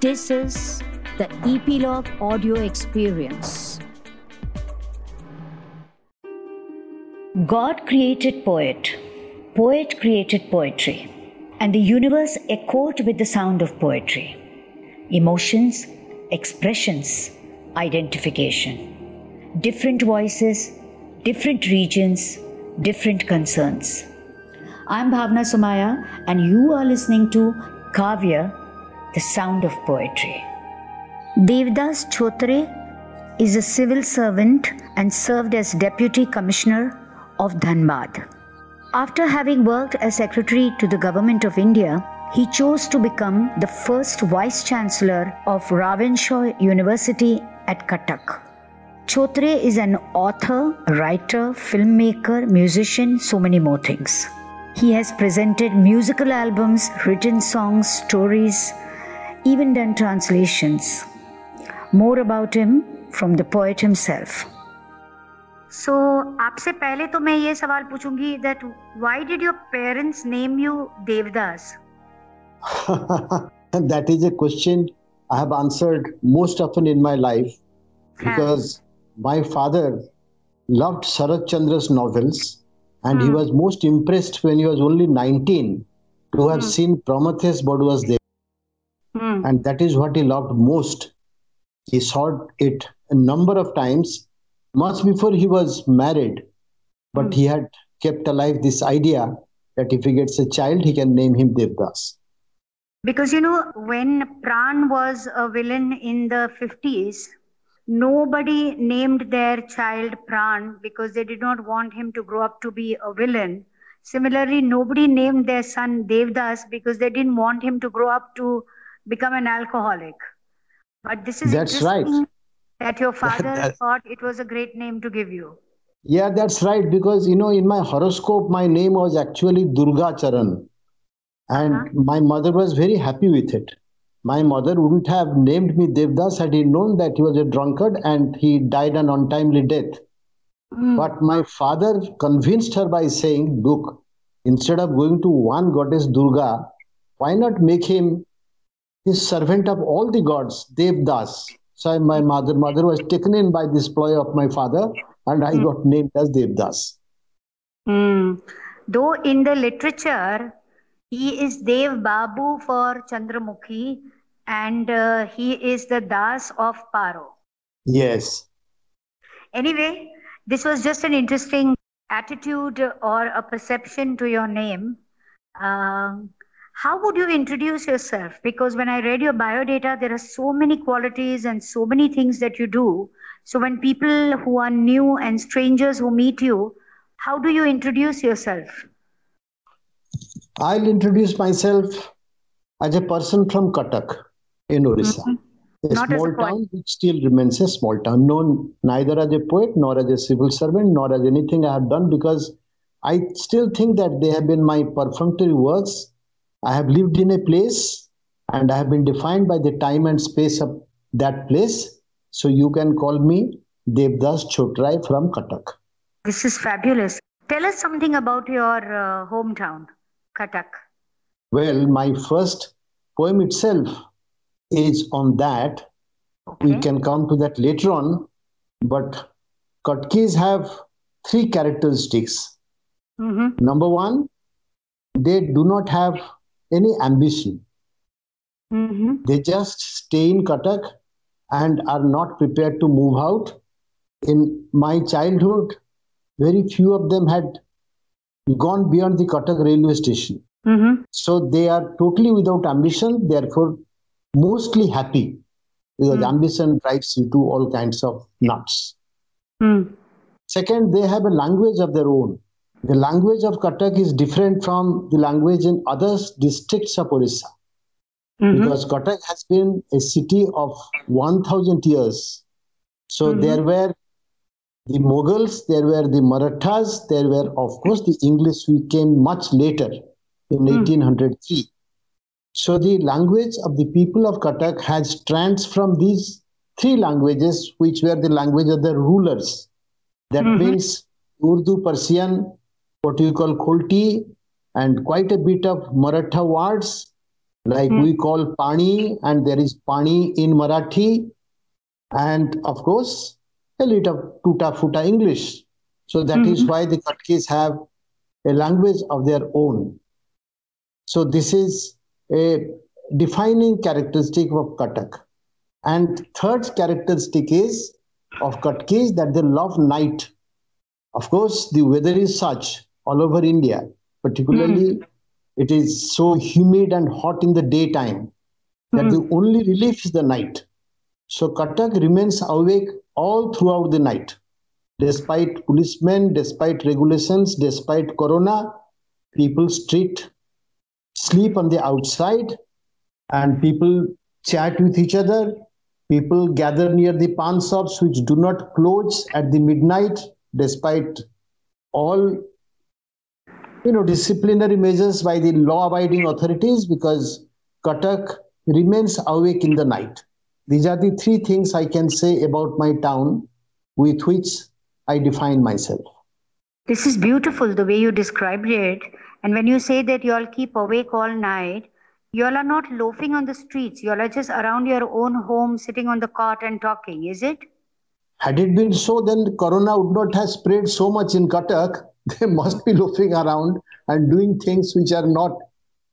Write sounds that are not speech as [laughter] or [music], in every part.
This is the Epilogue Audio Experience. God created poet, poet created poetry, and the universe echoed with the sound of poetry. Emotions, expressions, identification. Different voices, different regions, different concerns. I'm Bhavna Somaaya, and you are listening to Kavya, the sound of poetry. Devdas Chhotray is a civil servant and served as Deputy Commissioner of Dhanbad. After having worked as Secretary to the Government of India, he chose to become the first Vice Chancellor of Ravenshaw University at Cuttack. Chhotray is an author, writer, filmmaker, musician, so many more things. He has presented musical albums, written songs, stories, even done translations. More about him from the poet himself. So so, आपसे पहले तो मैं ये सवाल पूछूंगी that why did your parents name you Devdas that is a question I have answered most often in my life because my father loved Sarat Chandra's novels and hmm. he was most impressed when he was only 19 to have hmm. seen Prometheus was there. Hmm. And that is what he loved most. He saw it a number of times much before he was married, but mm. he had kept alive this idea that if he gets a child, he can name him Devdas. Because you know, when Pran was a villain in the 50s, nobody named their child Pran because they did not want him to grow up to be a villain. Similarly, nobody named their son Devdas because they didn't want him to grow up to become an alcoholic. But this is that's right that your father thought it was a great name to give you. Yeah, that's right. Because, you know, in my horoscope, my name was actually Durga Charan. And uh-huh. my mother was very happy with it. My mother wouldn't have named me Devdas had he known that he was a drunkard and he died an untimely death. Mm. But my father convinced her by saying, Look, instead of going to one goddess Durga, why not make him his servant of all the gods, Devdas? So my mother mother was taken in by this ploy of my father, and I mm. got named as Devdas. Mm. Though in the literature, he is Dev Babu for Chandramukhi, and uh, he is the Das of Paro. Yes. Anyway, this was just an interesting attitude or a perception to your name. Um, how would you introduce yourself? Because when I read your biodata, there are so many qualities and so many things that you do. So when people who are new and strangers who meet you, how do you introduce yourself? I'll introduce myself as a person from Cuttack in Orissa. Mm-hmm. A Not small a town which still remains a small town, known neither as a poet nor as a civil servant nor as anything I have done because I still think that they have been my perfunctory works I have lived in a place and I have been defined by the time and space of that place. So you can call me Devdas Chhotray from Cuttack. This is fabulous. Tell us something about your uh, hometown, Cuttack. Well, my first poem itself is on that. Okay. We can come to that later on. But Katkis have three characteristics. Mm-hmm. Number one, they do not have any ambition. Mm-hmm. They just stay in Cuttack and are not prepared to move out. In my childhood, very few of them had gone beyond the Cuttack railway station. Mm-hmm. So they are totally without ambition, therefore, mostly happy because mm. ambition drives you to all kinds of nuts. Mm. Second, they have a language of their own. The language of Cuttack is different from the language in other districts of Orissa. Mm-hmm. Because Cuttack has been a city of 1000 years. So mm-hmm. there were the Mughals, there were the Marathas, there were, of course, the English who came much later in mm. 1803. So the language of the people of Cuttack has strands from these three languages, which were the language of the rulers. That mm-hmm. means Urdu, Persian, what you call Kholti, and quite a bit of Maratha words Like mm. we call Pani, and there is Pani in Marathi, and of course, a little tuta futa English. So that mm-hmm. is why the Katkis have a language of their own. So this is a defining characteristic of Cuttack. And third characteristic is of Katkis that they love night. Of course, the weather is such all over India, particularly mm. it is so humid and hot in the daytime that mm. the only relief is the night. So Cuttack remains awake all throughout the night. Despite policemen, despite regulations, despite corona, people street sleep on the outside and people chat with each other. People gather near the pan shops which do not close at the midnight despite all you know disciplinary measures by the law abiding authorities because Cuttack remains awake in the night. These are the three things I can say about my town with which I define myself. This is beautiful the way you described it. And when you say that you all keep awake all night, you all are not loafing on the streets. You all are just around your own home, sitting on the cot and talking, is it? Had it been so, then Corona would not have spread so much in Cuttack. [laughs] They must be loafing around and doing things which are not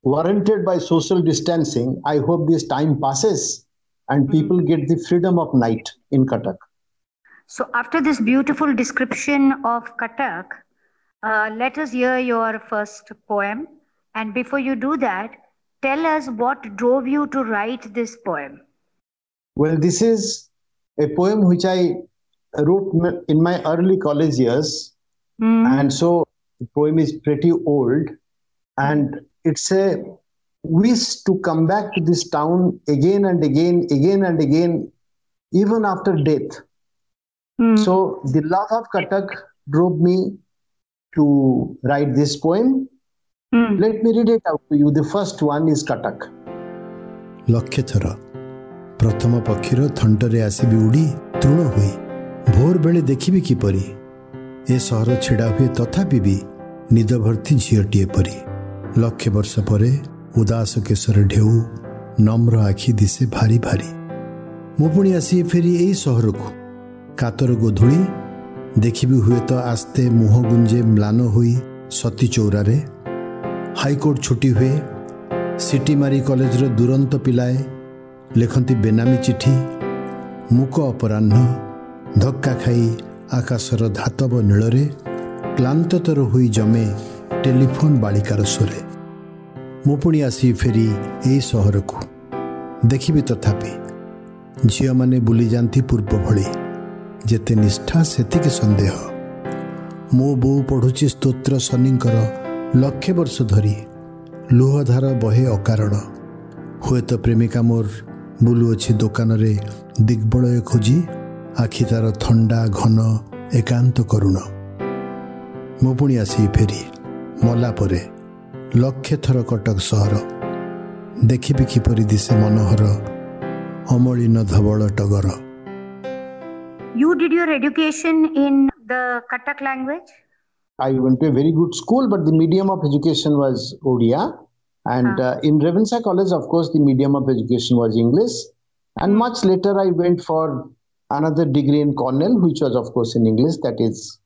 warranted by social distancing. I hope this time passes and hmm. people get the freedom of night in Cuttack. So, after this beautiful description of Cuttack, uh, let us hear your first poem. And before you do that, tell us what drove you to write this poem. Well, this is a poem which I wrote in my early college years. Mm. And so the poem is pretty old. And it's a wish to come back to this town again and again, again and again, even after death. Mm. So the love of Cuttack drove me to write this poem. Mm. Let me read it out to you. The first one is Cuttack. ଲକ୍ଷେ ଥର ପ୍ରଥମ ପକ୍ଷୀର ଥଣ୍ଟରେ ଆସିବି ଉଡ଼ି ତୃଣ ହୋଇ ଭୋର ବେଳେ ଦେଖିବି ଏ ସହର ଛିଡ଼ା ହୁଏ ତଥାପି ବି ନିଦ ଭର୍ତ୍ତି ଝିଅଟିଏ ପରି ଲକ୍ଷେ ବର୍ଷ ପରେ ଉଦାସ କେଶର ଢେଉ ନମ୍ର ଆଖି ଦିଶେ ଭାରି ଭାରି ମୁଁ ପୁଣି ଆସି ଫେରି ଏଇ ସହରକୁ କାତର ଗୋଧୂଳି ଦେଖିବି ହୁଏତ ଆସ୍ତେ ମୁହଁ ଗୁଞ୍ଜେ ମ୍ଲାନ ହୋଇ ସତୀ ଚଉରାରେ ହାଇକୋର୍ଟ ଛୁଟି ହୁଏ ସିଟି ମାରି କଲେଜର ଦୁରନ୍ତ ପିଲାଏ ଲେଖନ୍ତି ବେନାମୀ ଚିଠି ମୁକ ଅପରାହ୍ନ ଧକ୍କା ଖାଇ ଆକାଶର ଧାତବ ନୀଳରେ କ୍ଲାନ୍ତତର ହୋଇ ଜମେ ଟେଲିଫୋନ୍ ବାଳିକାର ସ୍ୱରେ। ମୁଁ ପୁଣି ଆସି ଫେରି ଏଇ ସହରକୁ। ଦେଖିବି ତଥାପି ଝିଅମାନେ ବୁଲିଯାଆନ୍ତି ପୂର୍ବ ଭଳି। ଯେତେ ନିଷ୍ଠା ସେତିକି ସନ୍ଦେହ। ମୋ ବୋଉ ପଢ଼ୁଛି ସ୍ତୋତ୍ର ଶନିଙ୍କର ଲକ୍ଷେ ବର୍ଷ ଧରି। ଲୁହଧାର ବହେ ଅକାରଣ। ହୁଏତ ପ୍ରେମିକା ମୋର ବୁଲୁଅଛି ଦୋକାନରେ ଦିଗ୍ବଳୟ ଖୋଜି। ଆଖି ତାର ଥଣ୍ଡା ଘନ ଏକାନ୍ତ କରୁଣ ମୁଁ ପୁଣି ଆସି ଫେରି ମଲା ପରେ ଲକ୍ଷେ ଥର କଟକ ସହର ଦେଖିବି କିପରି ଦିଶେ ମନୋହର ଅମଳିନ ଧବଳ ଟଗର You did your education in the Katak language? I went to a very good school, but the medium of education was Odia. And uh, in Ravenshaw College, of course, the medium of education was English. And hmm. much later, I went for another degree in Cornell, which was, of course, in English. That is,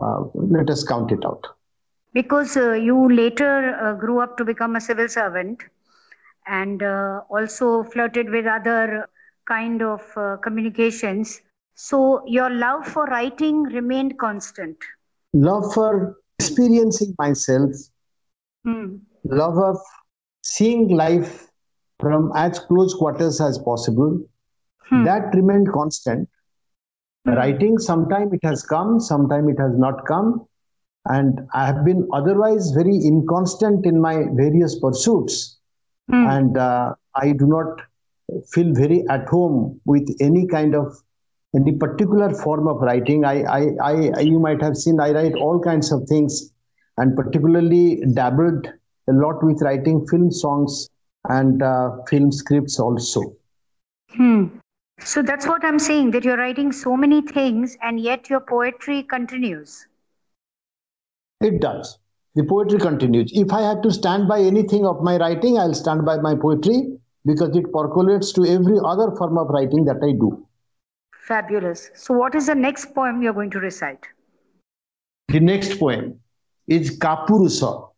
uh, let us count it out. Because uh, you later uh, grew up to become a civil servant and uh, also flirted with other kind of uh, communications so your love for writing remained constant. Love for experiencing myself, mm. love of seeing life from as close quarters as possible, hmm. that remained constant. Hmm. Writing, sometime it has come, sometime it has not come. And I have been otherwise very inconstant in my various pursuits. Hmm. And uh, I do not feel very at home with any kind of any particular form of writing. I, I, I, you might have seen I write all kinds of things, and particularly dabbled a lot with writing film songs and uh, film scripts also. Hmm. So that's what I'm saying that you're writing so many things, and yet your poetry continues. It does. the poetry continues. If I have to stand by anything of my writing, I'll stand by my poetry because it percolates to every other form of writing that I do. Fabulous. So, what is the next poem you're going to recite? The next poem is Kapurusa.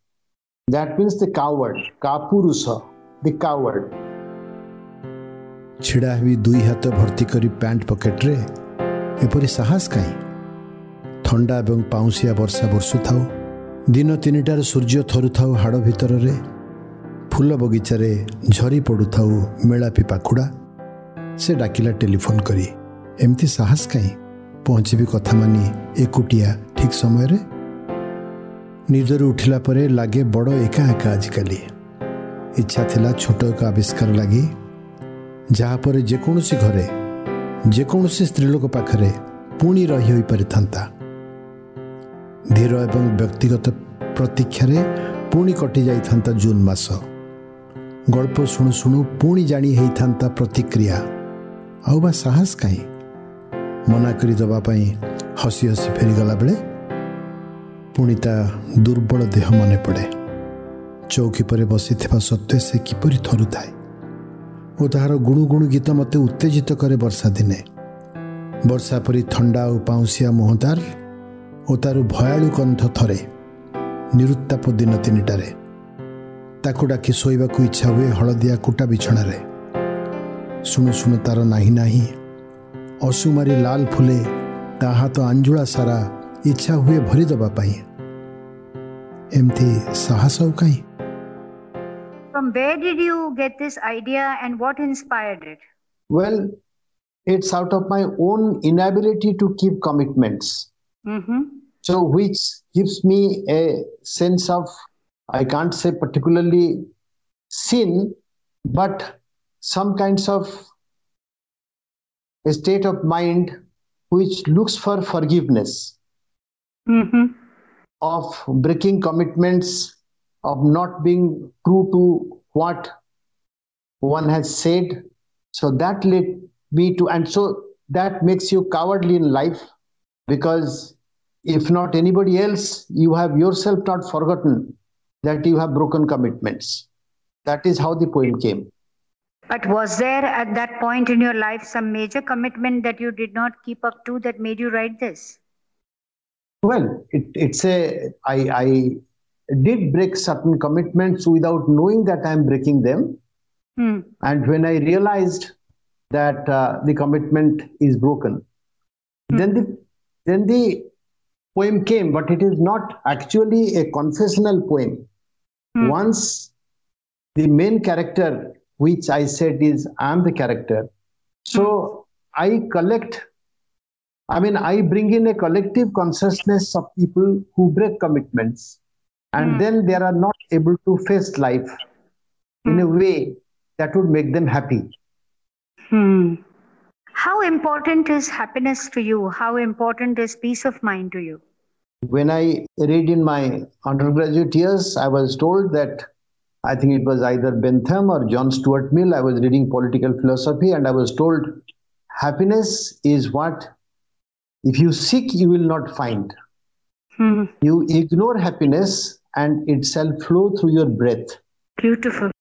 That means the coward. Kapurusa, the coward. ଛିଡ଼ା ହୋଇ ଦୁଇ ହାତ ଭର୍ତ୍ତି କରି pant ପକେଟରେ ଏପରି ସାହସ କାହିଁ? ଥଣ୍ଡା ଏବଂ ପାଉଁଶିଆ ବର୍ଷା ବର୍ଷୁଥାଉ। ଦିନ ତିନିଟାରେ ସୂର୍ଯ୍ୟ ଥରୁଥାଉ ହାଡ଼ ଭିତରରେ। ଫୁଲ ବଗିଚାରେ ଝରି ପଡ଼ୁଥାଉ ମେଳାପି ପାଖୁଡ଼ା। ସେ ଡାକିଲା ଟେଲିଫୋନ୍ କରି ଏମିତି ସାହସ କାହିଁ? ପହଞ୍ଚିବି କଥା ମାନି ଏକୁଟିଆ ଠିକ୍ ସମୟରେ? ନିଦରୁ ଉଠିଲା ପରେ ଲାଗେ ବଡ଼ ଏକା ଏକା ଆଜିକାଲି। ଇଚ୍ଛା ଥିଲା ଛୋଟ ଏକ ଆବିଷ୍କାର ଲାଗି ଯାହାପରେ ଯେକୌଣସି ଘରେ ଯେକୌଣସି ସ୍ତ୍ରୀଲୋକ ପାଖରେ ପୁଣି ରହି ହୋଇପାରିଥାନ୍ତା ଧୀର ଏବଂ ବ୍ୟକ୍ତିଗତ ପ୍ରତୀକ୍ଷାରେ ପୁଣି କଟିଯାଇଥାନ୍ତା ଜୁନ୍ ମାସ ଗଳ୍ପ ଶୁଣୁ ଶୁଣୁ ପୁଣି ଜାଣି ହେଇଥାନ୍ତା ପ୍ରତିକ୍ରିୟା ଆଉ ବା ସାହସ କାହିଁ ମନା କରି ଦେବା ପାଇଁ ହସି ହସି ଫେରିଗଲା ବେଳେ ପୁଣି ତା ଦୁର୍ବଳ ଦେହ ମନେ ପଡ଼େ ଚୌକି ପରେ ବସିଥିବା ସତ୍ତ୍ୱେ ସେ କିପରି ଥରୁଥାଏ ଓ ତାହାର ଗୁଣୁ ଗୁଣୁ ଗୀତ ମୋତେ ଉତ୍ତେଜିତ କରେ ବର୍ଷା ଦିନେ। ବର୍ଷା ପରି ଥଣ୍ଡା ଓ ପାଉଁଶିଆ ମୁହଁତାର ଓ ତାର ଭୟାଳୁ କଣ୍ଠ ଥରେ ନିରୁତ୍ତାପ ଦିନ ତିନିଟାରେ। ତାକୁ ଡାକି ଶୋଇବାକୁ ଇଚ୍ଛା ହୁଏ ହଳଦିଆ କୁଟା ବିଛଣାରେ। ଶୁଣୁ ଶୁଣୁ ତାର ନାହିଁ ନାହିଁ ଅସୁମାରି ଲାଲ ଫୁଲେ ତା ହାତ ଆଞ୍ଜୁଳା ସାରା ଇଚ୍ଛା ହୁଏ ଭରିଦେବା ପାଇଁ। ଏମିତି ସାହସ ଆଉ କାହିଁ? From where did you get this idea and what inspired it? Well, it's out of my own inability to keep commitments. Mm-hmm. So, which gives me a sense of, I can't say particularly sin, but some kinds of a state of mind which looks for forgiveness mm-hmm. of breaking commitments of not being true to what one has said. So that led me to, and so that makes you cowardly in life because if not anybody else, you have yourself not forgotten that you have broken commitments. That is how the poem came. But was there at that point in your life some major commitment that you did not keep up to that made you write this? Well, it, it's a I, I did break certain commitments without knowing that I'm breaking them. Hmm. And when I realized that uh, the commitment is broken, hmm. then the then the poem came, but it is not actually a confessional poem. Hmm. Once the main character, which I said is I'm the character, so I collect. I mean, I bring in a collective consciousness of people who break commitments and mm. then they are not able to face life mm. in a hmm. way that would make them happy. Hmm. How important is happiness to you? How important is peace of mind to you? When I read in my undergraduate years, I was told that I think it was either Bentham or John Stuart Mill. I was reading political philosophy and I was told happiness is what if you seek, you will not find. Hmm. You ignore happiness and it shall flow through your breath. Beautiful.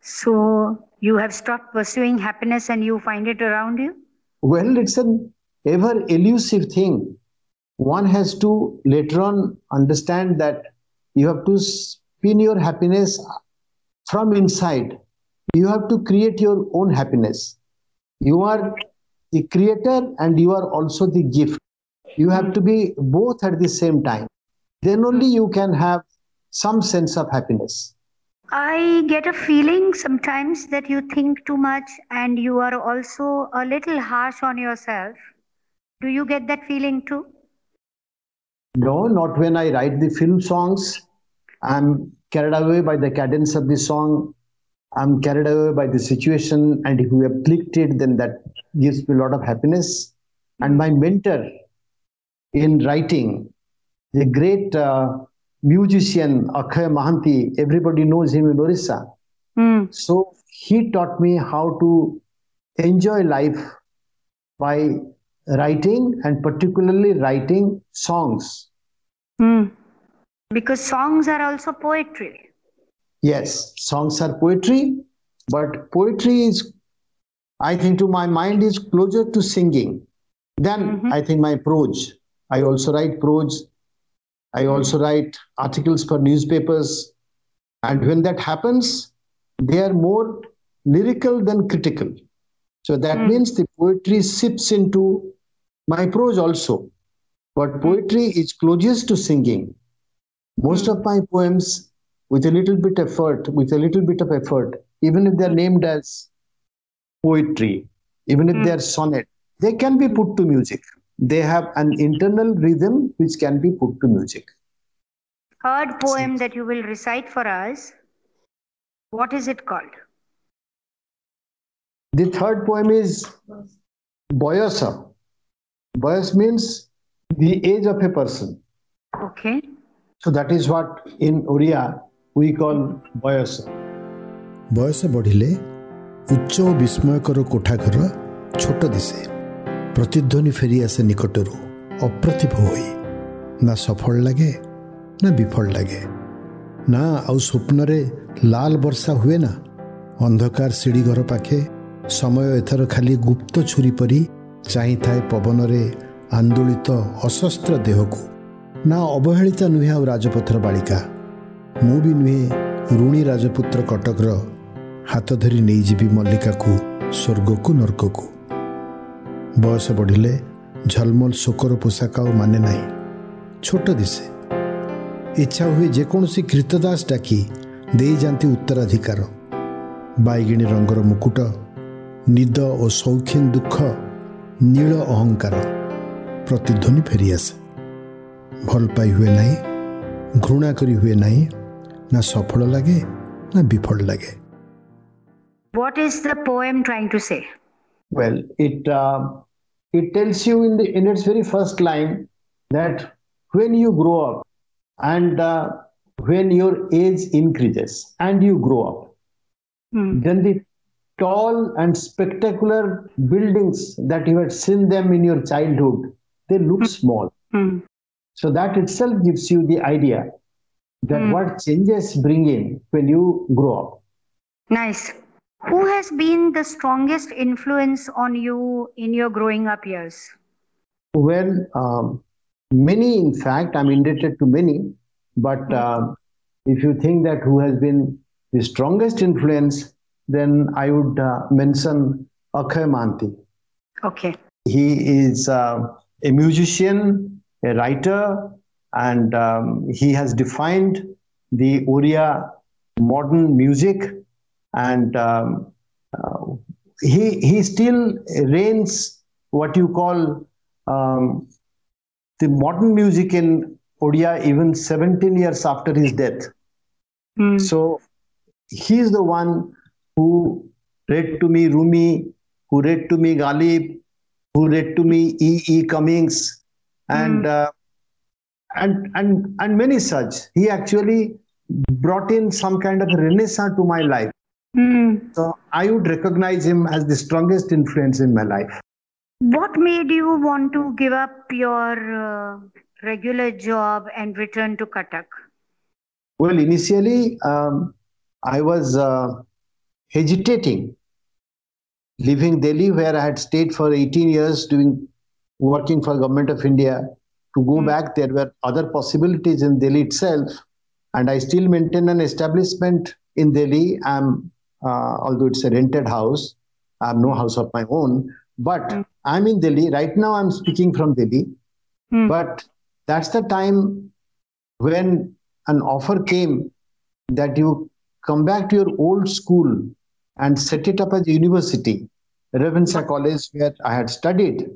So you have stopped pursuing happiness and you find it around you? Well, it's an ever elusive thing. One has to later on understand that you have to spin your happiness from inside. You have to create your own happiness. You are the creator and you are also the gift. You have to be both at the same time. Then only you can have some sense of happiness. I get a feeling sometimes that you think too much and you are also a little harsh on yourself. Do you get that feeling too? No, not when I write the film songs. I'm carried away by the cadence of the song. I'm carried away by the situation. And if we have clicked it, then that gives me a lot of happiness. And my mentor in writing, the great uh, musician Akshay Mohanty, everybody knows him in Orissa. Mm. So he taught me how to enjoy life by writing and particularly writing songs. Mm. Because songs are also poetry. Yes, songs are poetry, but poetry is, I think, to my mind, is closer to singing than mm-hmm. I think my prose. I also write prose. I also write articles for newspapers. And when that happens, they are more lyrical than critical. So that mm. means the poetry sips into my prose also. But poetry is closest to singing. Most mm. of my poems, with a little bit effort, with a little bit of effort, even if they're named as poetry, even if they're sonnet, they can be put to music they have an internal rhythm which can be put to music. Third poem that you will recite for us, what is it called? The third poem is Boyasa. Boyas means the age of a person. Okay. So that is what in Oriya we call Boyasa. বয়স বঢ়িলে উচ্চ ও বিস্ময়কর কোঠাঘর ছোট ପ୍ରତିଧ୍ୱନି ଫେରି ଆସେ ନିକଟରୁ ଅପ୍ରତିଭ ହୋଇ ନା ସଫଳ ଲାଗେ ନା ବିଫଳ ଲାଗେ ନା ଆଉ ସ୍ୱପ୍ନରେ ଲାଲ ବର୍ଷା ହୁଏ ନା ଅନ୍ଧକାର ସିଡ଼ି ଘର ପାଖେ ସମୟ ଏଥର ଖାଲି ଗୁପ୍ତ ଛୁରୀ ପରି ଚାହିଁଥାଏ ପବନରେ ଆନ୍ଦୋଳିତ ଅଶସ୍ତ୍ର ଦେହକୁ ନା ଅବହେଳିତା ନୁହେଁ ଆଉ ରାଜପଥର ବାଳିକା ମୁଁ ବି ନୁହେଁ ଋଣୀ ରାଜପୁତ୍ର କଟକର ହାତ ଧରି ନେଇଯିବି ମଲ୍ଲିକାକୁ ସ୍ୱର୍ଗକୁ ନର୍କକୁ ବୟସ ବଢ଼ିଲେ ଝଲମଲ ଶୋକର ପୋଷାକ ଆଉ ମାନେ ନାହିଁ। ଛୋଟ ଦିଶେ। ଇଚ୍ଛା ହୁଏ ଯେକୌଣସି କ୍ରୀତଦାସ ଡାକି ଦେଇଯାଆନ୍ତି ଉତ୍ତରାଧିକାର। ବାଇଗିଣୀ ରଙ୍ଗର ମୁକୁଟ ନିଦ ଓ ସୌଖିନ ଦୁଃଖ ନୀଳ ଅହଙ୍କାର ପ୍ରତିଧ୍ୱନି ଫେରିଆସେ। ଭଲ ପାଇ ହୁଏ ନାହିଁ ଘୃଣା କରି ହୁଏ ନାହିଁ ନା ସଫଳ ଲାଗେ ନା ବିଫଳ ଲାଗେ। What is the poem trying to say? Well, it uh, it tells you in the in its very first line that when you grow up and uh, when your age increases and you grow up, hmm. then the tall and spectacular buildings that you had seen them in your childhood, they look mm. small. Mm. So that itself gives you the idea that what changes bring in when you grow up. Nice. Who has been the strongest influence on you in your growing up years? Well, um, many, in fact, I'm indebted to many. But uh, if you think that who has been the strongest influence, then I would uh, mention Akshay Mohanty. Okay. He is uh, a musician, a writer, and um, he has defined the Oriya modern music, and um, uh, he he still reigns what you call um, the modern music in Odia even 17 years after his death. Mm. So he is the one who read to me Rumi, who read to me Ghalib, who read to me E. E. Cummings, and mm. uh, and and and many such. He actually brought in some kind of renaissance to my life. Mm. So I would recognize him as the strongest influence in my life. What made you want to give up your uh, regular job and return to Cuttack? Well, initially, um, I was uh, hesitating leaving Delhi, where I had stayed for 18 years doing working for government of India. To go mm. back, there were other possibilities in Delhi itself, and I still maintain an establishment in Delhi. I'm although it's a rented house, I have no house of my own, but mm. I'm in Delhi right now. I'm speaking from Delhi, mm. but that's the time when an offer came that you come back to your old school and set it up as a university, Ravenshaw College, where I had studied.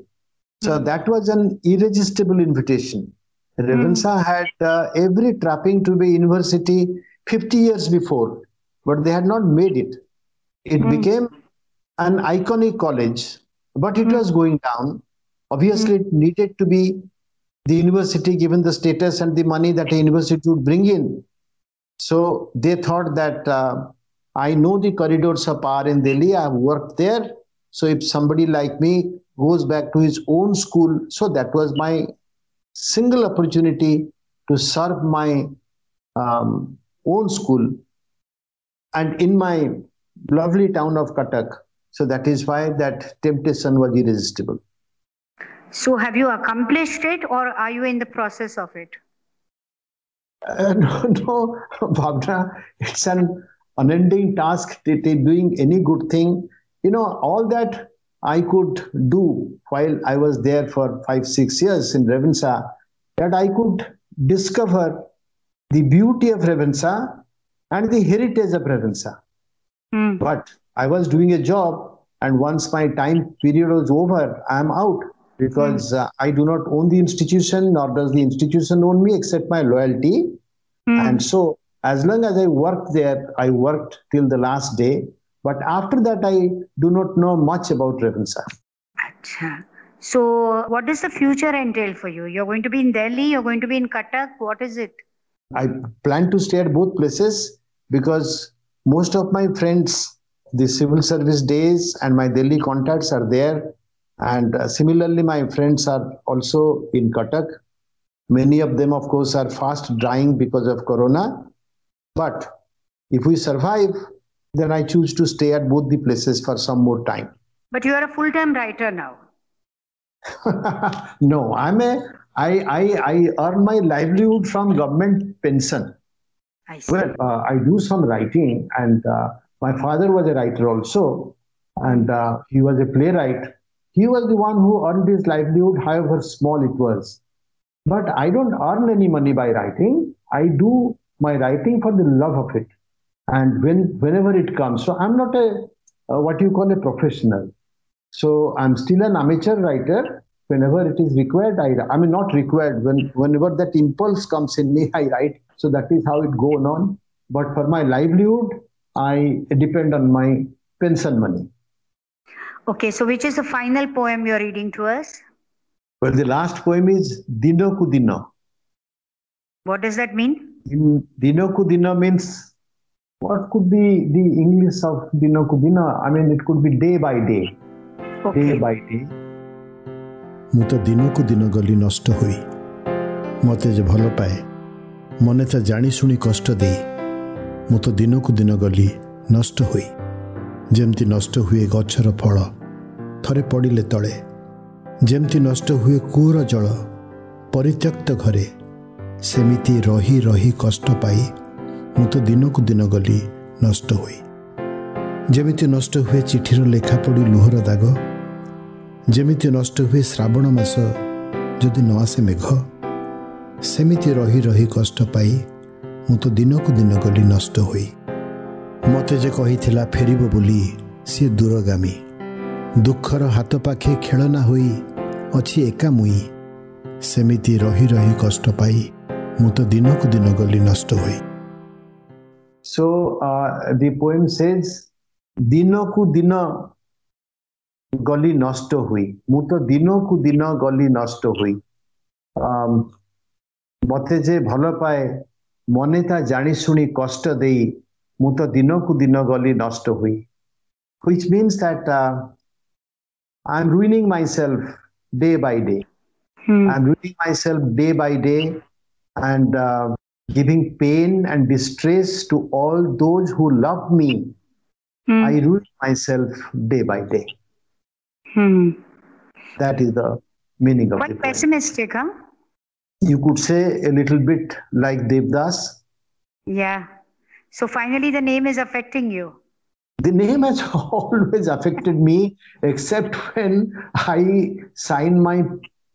So mm-hmm. that was an irresistible invitation. Ravenshaw mm-hmm. had uh, every trapping to be university 50 years before, but they had not made it. It mm-hmm. became an iconic college, but it was going down. Obviously, it needed to be the university given the status and the money that a university would bring in. So they thought that uh, I know the corridors of power in Delhi. I've worked there. So if somebody like me goes back to his own school, so that was my single opportunity to serve my um, own school and in my lovely town of Cuttack. So that is why that temptation was irresistible. So have you accomplished it or are you in the process of it? Uh, [laughs] no, no, Bhavna, it's an unending task doing any good thing. You know, all that I could do while I was there for five, six years in Ravenshaw, that I could discover the beauty of Ravenshaw and the heritage of Ravenshaw. Mm. But I was doing a job, and once my time period was over, I am out because mm. uh, I do not own the institution, nor does the institution own me except my loyalty. Mm. And so, as long as I worked there, I worked till the last day. But after that, I do not know much about. Achha. So, what does the future entail for you? You're going to be in Delhi, you're going to be in Cuttack. What is it? I plan to stay at both places because most of my friends, the civil service days and my Delhi contacts are there. And uh, similarly, my friends are also in Cuttack. Many of them, of course, are fast dying because of Corona. But if we survive, then I choose to stay at both the places for some more time. But you are a full time writer now. [laughs] no, I'm a I, I, I earn my livelihood from government pension. I well, uh, I do some writing, and uh, my father was a writer also, and uh, he was a playwright. He was the one who earned his livelihood, however small it was. But I don't earn any money by writing. I do my writing for the love of it, and when whenever it comes. So I'm not a what you call a professional. So I'm still an amateur writer, whenever it is required i i mean not required when whenever that impulse comes in me [laughs] i write. So that is how it goes on. But for my livelihood i depend on my pension money. Okay so which is the final poem you're reading to us? Well the last poem is dino ku dino. What does that mean? In dino ku dino means what could be the english of dino ku dino? I mean it could be day by day. Okay. day by day ମୁଁ ତ ଦିନକୁ ଦିନ ଗଲି ନଷ୍ଟ ହୋଇ। ମୋତେ ଯେ ଭଲ ପାଏ ମନେ ତା ଜାଣିଶୁଣି କଷ୍ଟ ଦେଇ ମୁଁ ତ ଦିନକୁ ଦିନ ଗଲି ନଷ୍ଟ ହୋଇ। ଯେମିତି ନଷ୍ଟ ହୁଏ ଗଛର ଫଳ ଥରେ ପଡ଼ିଲେ ତଳେ। ଯେମିତି ନଷ୍ଟ ହୁଏ କୂଅର ଜଳ ପରିତ୍ୟକ୍ତ ଘରେ। ସେମିତି ରହି ରହି କଷ୍ଟ ପାଇ ମୁଁ ତ ଦିନକୁ ଦିନ ଗଲି ନଷ୍ଟ ହୋଇ। ଯେମିତି ନଷ୍ଟ ହୁଏ ଚିଠିର ଲେଖା ପଡ଼ି ଲୁହର ଦାଗ ଯେମିତି ନଷ୍ଟ ହୁଏ ଶ୍ରାବଣ ମାସ ଯଦି ନ ଆସେ ମେଘ ସେମିତି ରହି ରହି କଷ୍ଟ ପାଇ ମୁଁ ତ ଦିନକୁ ଦିନ ଗଲି ନଷ୍ଟ ହୋଇ। ମୋତେ ଯେ କହିଥିଲା ଫେରିବ ବୋଲି ସିଏ ଦୂରଗାମୀ। ଦୁଃଖର ହାତ ପାଖେ ଖେଳନା ହୋଇ ଅଛି ଏକା ମୁଇଁ। ସେମିତି ରହି ରହି କଷ୍ଟ ପାଇ ମୁଁ ତ ଦିନକୁ ଦିନ ଗଲି ନଷ୍ଟ ହୋଇ। Uh, the poem says, ଦିନକୁ ଦିନ ଗଲି ନଷ୍ଟ ହୋଇ ମୁଁ ତ ଦିନକୁ ଦିନ ଗଲି ନଷ୍ଟ ହୋଇ ମତେ ଯେ ଭଲ ପାଏ ମନେ ତା ଜାଣି ଶୁଣି କଷ୍ଟ ଦେଇ ମୁଁ ତ ଦିନକୁ ଦିନ ଗଲି ନଷ୍ଟ ହୋଇ which means that uh, I'm ruining myself day by day. Hmm. I'm ruining myself day by day and uh, giving pain and distress to all those who love me. Hmm. I ruin myself day by day. Hmm. That is the meaning of Quite pessimistic, huh? You could say a little bit like Devdas. Yeah. So finally, the name is affecting you. The name has [laughs] always affected me, except when I sign my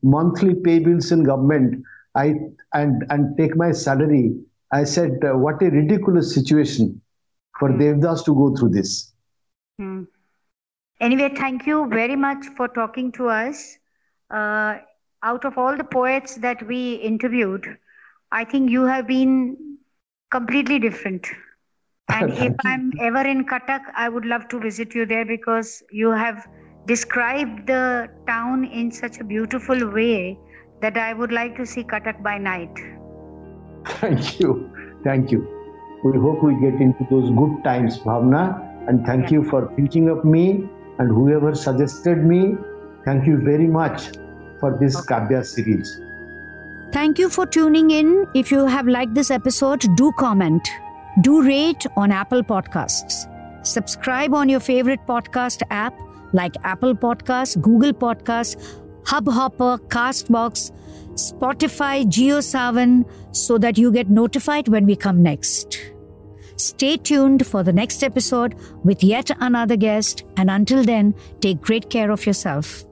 monthly pay bills in government. I and and take my salary. I said, uh, what a ridiculous situation for mm. Devdas to go through this. Mm. Anyway, thank you very much for talking to us. Uh, out of all the poets that we interviewed, I think you have been completely different. [laughs] And if I'm ever in Cuttack, I would love to visit you there because you have described the town in such a beautiful way that I would like to see Cuttack by night. [laughs] Thank you. Thank you. We hope we get into those good times, Bhavna. And thank yeah. you for thinking of me and whoever suggested me, thank you very much for this Kavya series. Thank you for tuning in. If you have liked this episode, do comment. Do rate on Apple Podcasts. Subscribe on your favorite podcast app like Apple Podcasts, Google Podcasts, Hubhopper, Castbox, Spotify, JioSaavn so that you get notified when we come next. Stay tuned for the next episode with yet another guest, and until then, take great care of yourself.